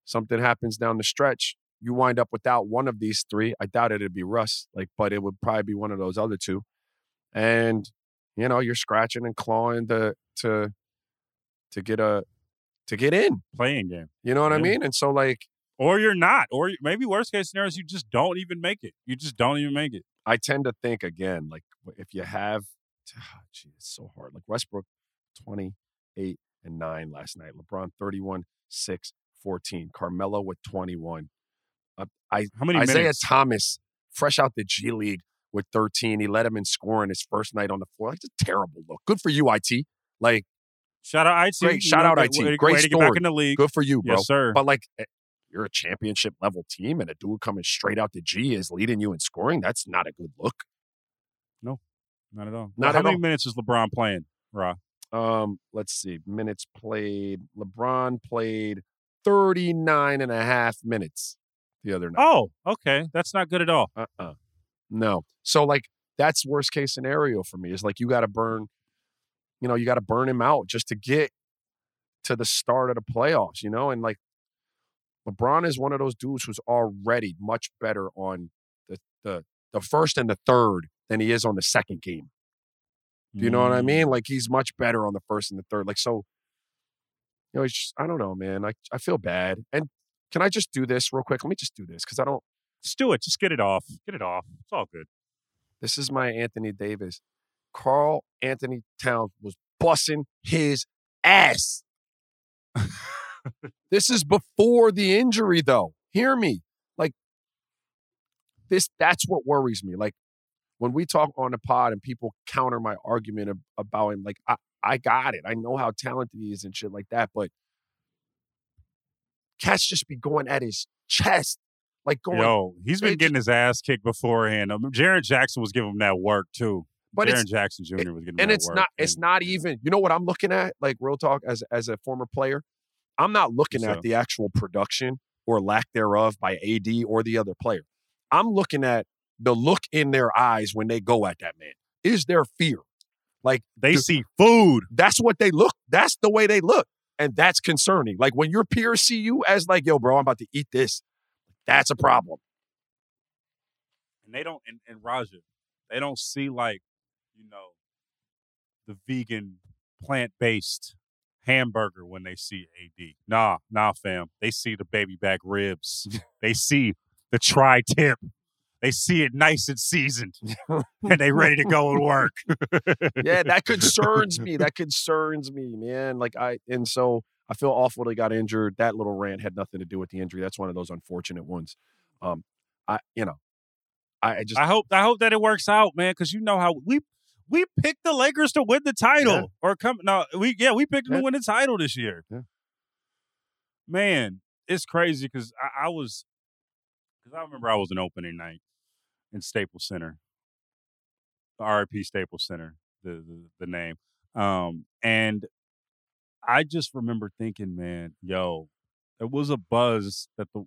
something happens down the stretch, you wind up without one of these three. I doubt it'd be Russ, like, but it would probably be one of those other two, and you know, you're scratching and clawing to to to get a to get in. Playing game. You know what I mean? And so, like, Or you're not. Or maybe worst case scenario is you just don't even make it. You just don't even make it. I tend to think again, like if you have, ah, gee, it's so hard. Like Westbrook, 28 and 9 last night. LeBron, 31, 6, 14. Carmelo with 21. Uh, I, How many Isaiah minutes? Thomas, fresh out the G League with 13. He led him in scoring his first night on the floor. Like, it's a terrible look. Good for you, IT. Like, Shout out IT. Great. Shout know, out IT. Way, Great way to get back in the league. good for you, bro. Yes, sir. But like, eh, you're a championship level team, and a dude coming straight out the G is leading you in scoring. That's not a good look. No, not at all. Not How at many all. minutes is LeBron playing, Ra? Um, let's see. Minutes played. LeBron played 39 and a half minutes the other night. Oh, okay. That's not good at all. Uh-uh. No. So like that's worst case scenario for me. Is like you got to burn, you know, you got to burn him out just to get to the start of the playoffs, you know, and like LeBron is one of those dudes who's already much better on the the the first and the third than he is on the second game. Do you know what I mean? Mm. Like he's much better on the first and the third. Like so, you know, it's just I don't know, man. I I feel bad. And can I just do this real quick? Let me just do this because I don't. Just do it. Just get it off. Get it off. It's all good. This is my Anthony Davis. Carl Anthony Towns was bussing his ass. this is before the injury, though. Hear me. Like this, that's what worries me. Like when we talk on the pod and people counter my argument ab- about him, like I, I got it. I know how talented he is and shit like that, but cats just be going at his chest. Like going Yo, he's been getting his ass kicked beforehand. Um, Jaren Jackson was giving him that work too. but Jaren Jackson Jr. was getting and that it's work. not it's And not even you know what i'm looking at like real talk as as a former player i'm not looking So- at the actual production or lack thereof by ad or the other player i'm looking at the look in their eyes when they go at that man is there fear like they Dude. see food. that's what they look that's the way they look and that's concerning like when your peers see you as like yo bro i'm about to eat this that's a problem and they don't and, and Raja, they don't see like, you know, the vegan plant based hamburger when they see AD. Nah, nah, fam. They see the baby back ribs. they see the tri tip. They see it nice and seasoned. and they ready to go and work. yeah, that concerns me. That concerns me, man. Like I and so I feel awful they got injured. That little rant had nothing to do with the injury. That's one of those unfortunate ones. Um, I you know, I, I just I hope I hope that it works out, man, because you know how we we picked the Lakers to win the title Yeah. or come no we yeah we picked them Yeah. to win the title this year. Yeah. Man, it's crazy because I, I was because I remember I was an opening night in Staples Center, the RIP Staples Center, the, the the name, um, and I just remember thinking, man, yo, it was a buzz that the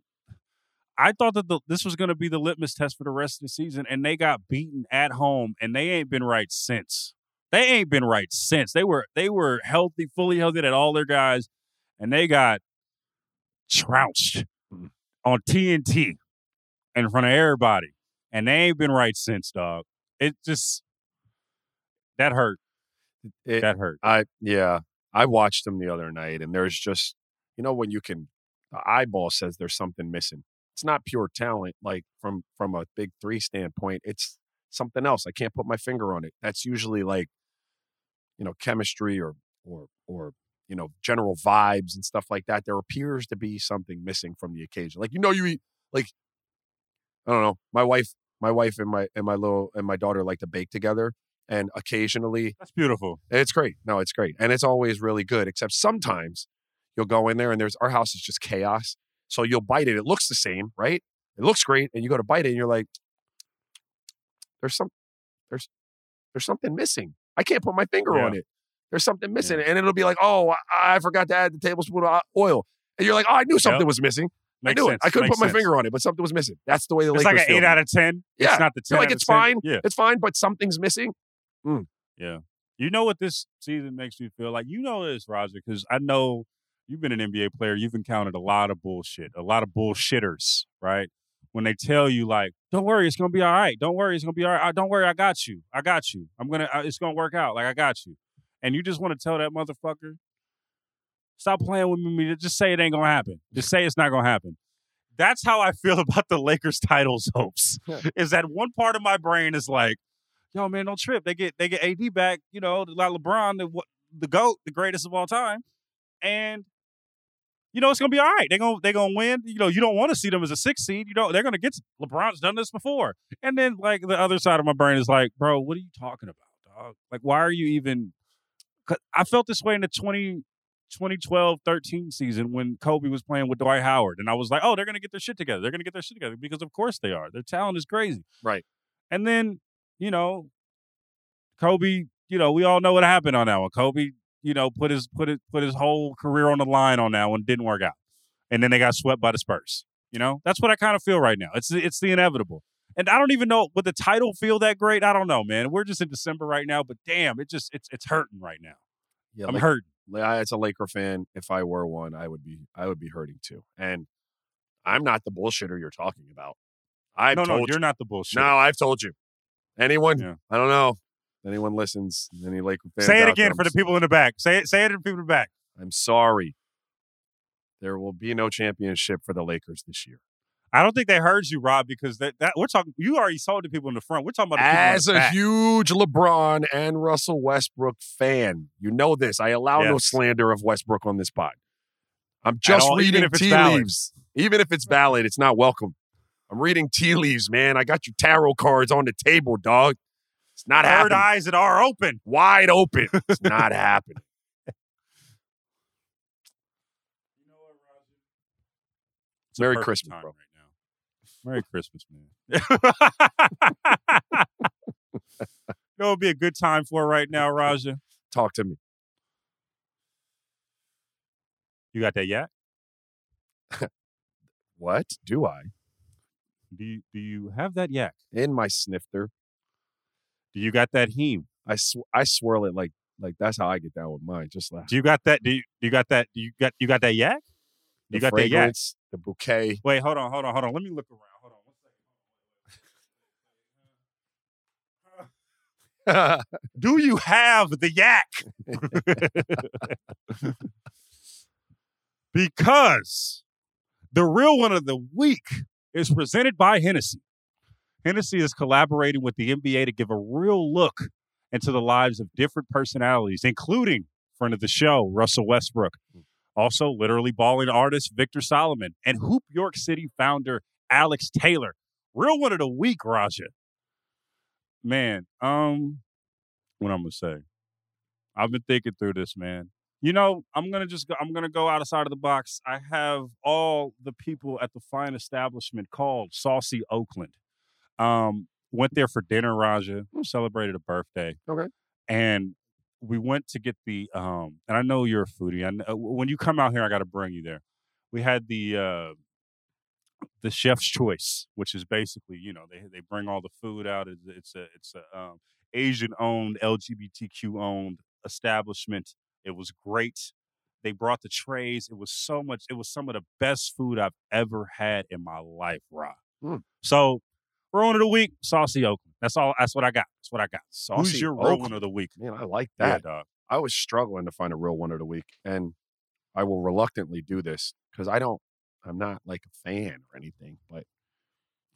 I thought that the, this was going to be the litmus test for the rest of the season, and they got beaten at home, and they ain't been right since. They ain't been right since. They were they were healthy, fully healthy at all their guys, and they got trounced Mhm. on TNT in front of everybody, and they ain't been right since, dog. It just that hurt. it, That hurt. I yeah, I watched them the other night, and there's just you know when you can, the eyeball says there's something missing. It's not pure talent, like from from a big three standpoint. It's something else. I can't put my finger on it. That's usually like, you know, chemistry or or or you know general vibes and stuff like that. There appears to be something missing from the occasion. Like you know, you eat like I don't know. My wife, my wife and my and my little and my daughter like to bake together, and occasionally That's beautiful. it's great. No, it's great. And it's always really good, except sometimes you'll go in there and there's our house is just chaos. So you'll bite it. It looks the same, right? It looks great. And you go to bite it and you're like, there's some there's there's something missing. I can't put my finger Yeah. on it. There's something missing. And it'll be like, oh, I, I forgot to add the tablespoon of oil. And you're like, oh, I knew something Yep. was missing. Makes I knew sense. it. I couldn't Makes put my sense. finger on it, but something was missing. That's the way the It's Lakers It's like an eight out of ten. Yeah. It's not the You're 10 like it's 10. fine. Yeah. It's fine, but something's missing. Yeah. You know what this season makes me feel like? You know this, Raja, because I know you've been an NBA player. You've encountered a lot of bullshit, a lot of bullshitters, right? When they tell you, like, don't worry, it's going to be all right. Don't worry, it's going to be all right. Uh, Don't worry, I got you. I got you. I'm going to, it's going to work out. Like, I got you. And you just want to tell that motherfucker, stop playing with me. Just say it ain't going to happen. Just say it's not going to happen. That's how I feel about the Lakers titles hopes. Yeah. Is that one part of my brain is like, yo, man, don't trip. They get they get AD back, you know, like LeBron, the what- the GOAT, the greatest of all time. And you know, it's gonna be all right. They're gonna they're gonna win. You know, you don't want to see them as a six seed. You know, they're gonna get LeBron's done this before. And then like the other side of my brain is like, bro, what are you talking about, dog? Like, why are you even 'cause I felt this way in the 20, 2012 13 season when Kobe was playing with Dwight Howard. And I was like, oh, they're going to get their shit together. They're going to get their shit together because, of course, they are. Their talent is crazy. Right. And then, you know, Kobe, you know, we all know what happened on that one. Kobe, you know, put his put it put his whole career on the line on that one. Didn't work out. And then they got swept by the Spurs. You know, that's what I kind of feel right now. It's it's the inevitable. And I don't even know would the title feel that great. I don't know, man. We're just in December right now, but damn, it just it's it's hurting right now. Yeah, I'm like- hurting. I- as a Laker fan, if I were one, I would be I would be hurting too. And I'm not the bullshitter you're talking about. I've no, no, you're you. not the bullshit. No, I've told you. Anyone? Yeah. I don't know. Anyone listens? Any Laker fans? Say it again there, for the people in the back. Say it. Say it to the people in the back. I'm sorry. There will be no championship for the Lakers this year. I don't think they heard you, Rob, because that, that we're talking. You already sold the people in the front. We're talking about As a back. huge LeBron and Russell Westbrook fan, you know this. I allow no slander of Westbrook on this pod. I'm just all, reading tea valid. leaves. Even if it's valid, it's not welcome. I'm reading tea leaves, man. I got your tarot cards on the table, dog. It's not Third happening. eyes that are open. Wide open. It's not happening. Merry Christmas, bro. Right. Merry Christmas, man. you know, it'd be a good time for right now, Raja. Talk to me. You got that yet? What do I? Do you do you have that yak? In my snifter, Do you got that heme? I sw- I swirl it like like that's how I get down with mine. Just like Do you got that? Do you, do you got that? Do you got you got that yak? the You got that yak? the bouquet. Wait, hold on, hold on, hold on. Let me look around. Hold on one second. Do you have the yak? because the real one of the week is presented by Hennessy. Hennessy is collaborating with the NBA to give a real look into the lives of different personalities, including friend of the show, Russell Westbrook. Also, literally balling artist Victor Solomon and Hoop York City founder Alex Taylor. Real one of the week, Raja. Man, um, what I'm gonna say. I've been thinking through this, man. You know, I'm gonna just go, I'm gonna go outside of the box. I have all the people at the fine establishment called Saucy Oakland. Um, went there for dinner, Raja. Celebrated a birthday. Okay. And we went to get the um, and I know you're a foodie. I know, when you come out here, I got to bring you there. We had the uh, the chef's choice, which is basically you know they they bring all the food out. It's it's a it's a um, Asian owned LGBTQ owned establishment. It was great. They brought the trays. It was so much. It was some of the best food I've ever had in my life, Rob. Mm. So, one of the week, Saucy Oakland. That's all. That's what I got. That's what I got. Who's Saucy your real one of the week? Man, I like Yeah, that. dog. I was struggling to find a real one of the week, and I will reluctantly do this because I don't. I'm not like a fan or anything, but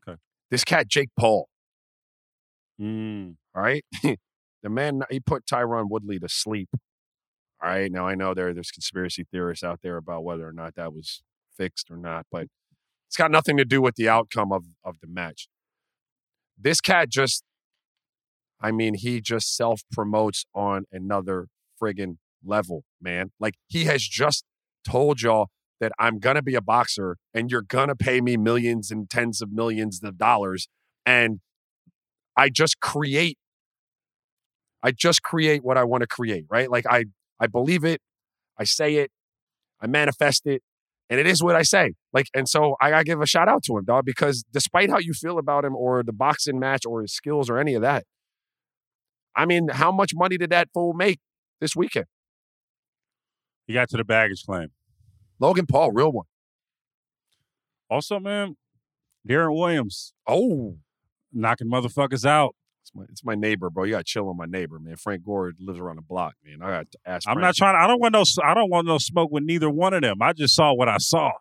Okay. this cat Jake Paul. Mm. All right, the man he put Tyron Woodley to sleep. All right, now I know there there's conspiracy theorists out there about whether or not that was fixed or not, but it's got nothing to do with the outcome of of the match. This cat just, I mean, he just self promotes on another friggin' level, man. Like he has just told y'all that I'm gonna be a boxer and you're gonna pay me millions and tens of millions of dollars, and I just create. I just create what I want to create, right? Like I, I believe it, I say it, I manifest it, and it is what I say. Like, and so I gotta give a shout out to him, dog, because despite how you feel about him or the boxing match or his skills or any of that, I mean, how much money did that fool make this weekend? He got to the baggage claim. Logan Paul, real one. Also, man, Deron Williams Oh, knocking motherfuckers out. it's my it's my neighbor, bro. You gotta chill on my neighbor, man. Frank Gore lives around the block, man. I got to ask. I'm Frank. not trying. I don't want no. I don't want no smoke with neither one of them. I just saw what I saw.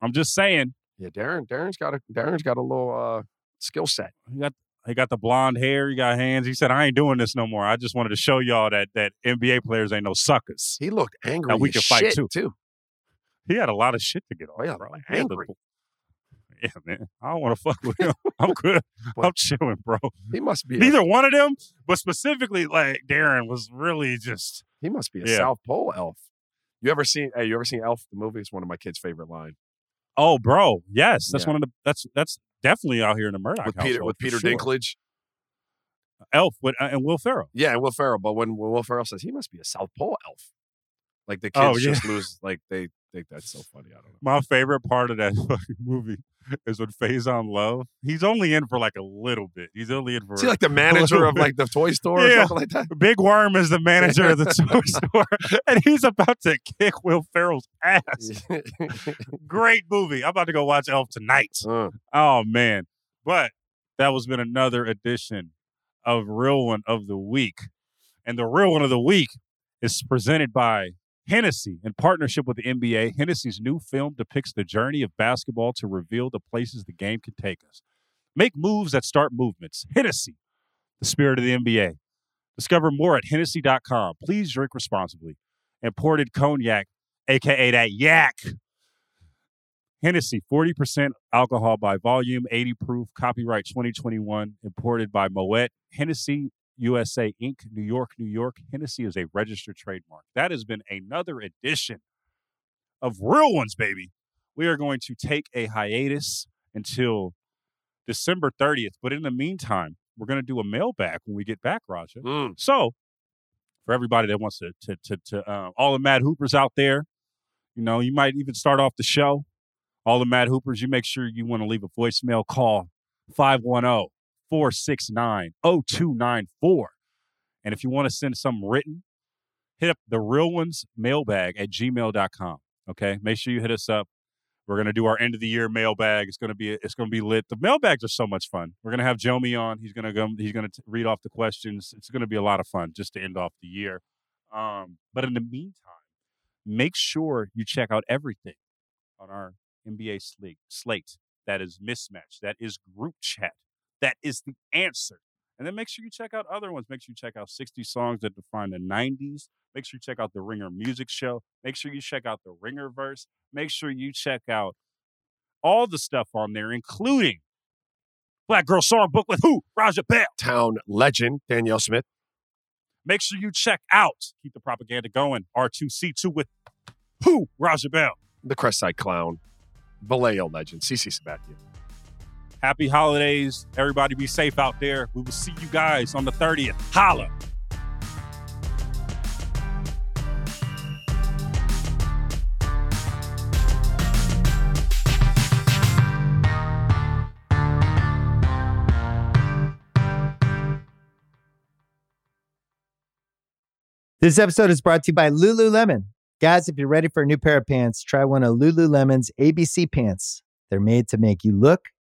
I'm just saying. Yeah, Deron. Deron's got a Deron's got a little uh skill set. He got he got the blonde hair. He got hands. He said, "I ain't doing this no more. I just wanted to show y'all that that NBA players ain't no suckers." He looked angry. Now we as can fight too. too. He had a lot of shit to get off. Oh, yeah, bro. like He had the- angry. yeah, man. I don't want to fuck with him. I'm good. But- I'm chilling, bro. He must be. A, Neither one of them, but specifically, like Deron was really just. he must be a Yeah. South Pole elf. You ever seen? Hey, you ever seen Elf the movie? It's one of my kids' favorite line Oh, bro. Yes, that's Yeah. one of the. That's that's definitely out here in the Murdoch with Peter with Peter sure. Dinklage. Elf with, uh, and Will Ferrell. Yeah, and Will Ferrell. But when, when Will Ferrell says he must be a South Pole elf, like the kids Oh, yeah. just lose, like they think that's so funny. I don't know. My favorite part of that fucking movie is when Faizon Love. He's only in for like a little bit. He's only in for. Is he like the manager of like the toy store or Yeah. something like that? Big Worm is the manager of the toy store, and he's about to kick Will Ferrell's ass. Great movie. I'm about to go watch Elf tonight. Uh, Oh man. But that was been another edition of Real One of the Week. And the Real One of the Week is presented by Hennessy in partnership with the NBA. Hennessy's new film depicts the journey of basketball to reveal the places the game can take us. Make moves that start movements. Hennessy, the spirit of the NBA. Discover more at Hennessy.com. Please drink responsibly. Imported cognac, aka that yak. Hennessy, 40% alcohol by volume, 80 proof, copyright 2021, imported by Moet. Hennessy USA Inc., New York, New York. Hennessy is a registered trademark. That has been another edition of Real Ones, baby. We are going to take a hiatus until December 30th. But in the meantime, we're going to do a mailbag when we get back, Raja. mm. So, for everybody that wants to, to, to, to uh, all the Mad Hoopers out there, you know, you might even start off the show. All the Mad Hoopers, you make sure you want to leave a voicemail call 510 469 0294. And if you want to send some written, hit up the real ones mailbag at gmail.com. Okay. Make sure you hit us up. We're gonna do our end of the year mailbag. It's gonna be it's gonna be lit. The mailbags are so much fun. We're gonna have Jomi on. He's gonna go. He's gonna t- read off the questions. It's gonna be a lot of fun just to end off the year. Um, but in the meantime, make sure you check out everything on our NBA slate. Slate that is mismatch. That is group chat. That is the answer. And then make sure you check out other ones. Make sure you check out 60 songs that define the 90s. Make sure you check out the Ringer Music Show. Make sure you check out the Ringer Verse. Make sure you check out all the stuff on there, including Black Girl Songbook with who? Raja Bell. Town legend Danyel Smith. Make sure you check out Keep the Propaganda Going, R2C2 with who? Raja Bell. The Crestside Clown. Vallejo legend CC Sabathia. Happy holidays. Everybody be safe out there. We will see you guys on the 30th. Holla. This episode is brought to you by Lululemon. Guys, if you're ready for a new pair of pants, try one of Lululemon's ABC pants. They're made to make you look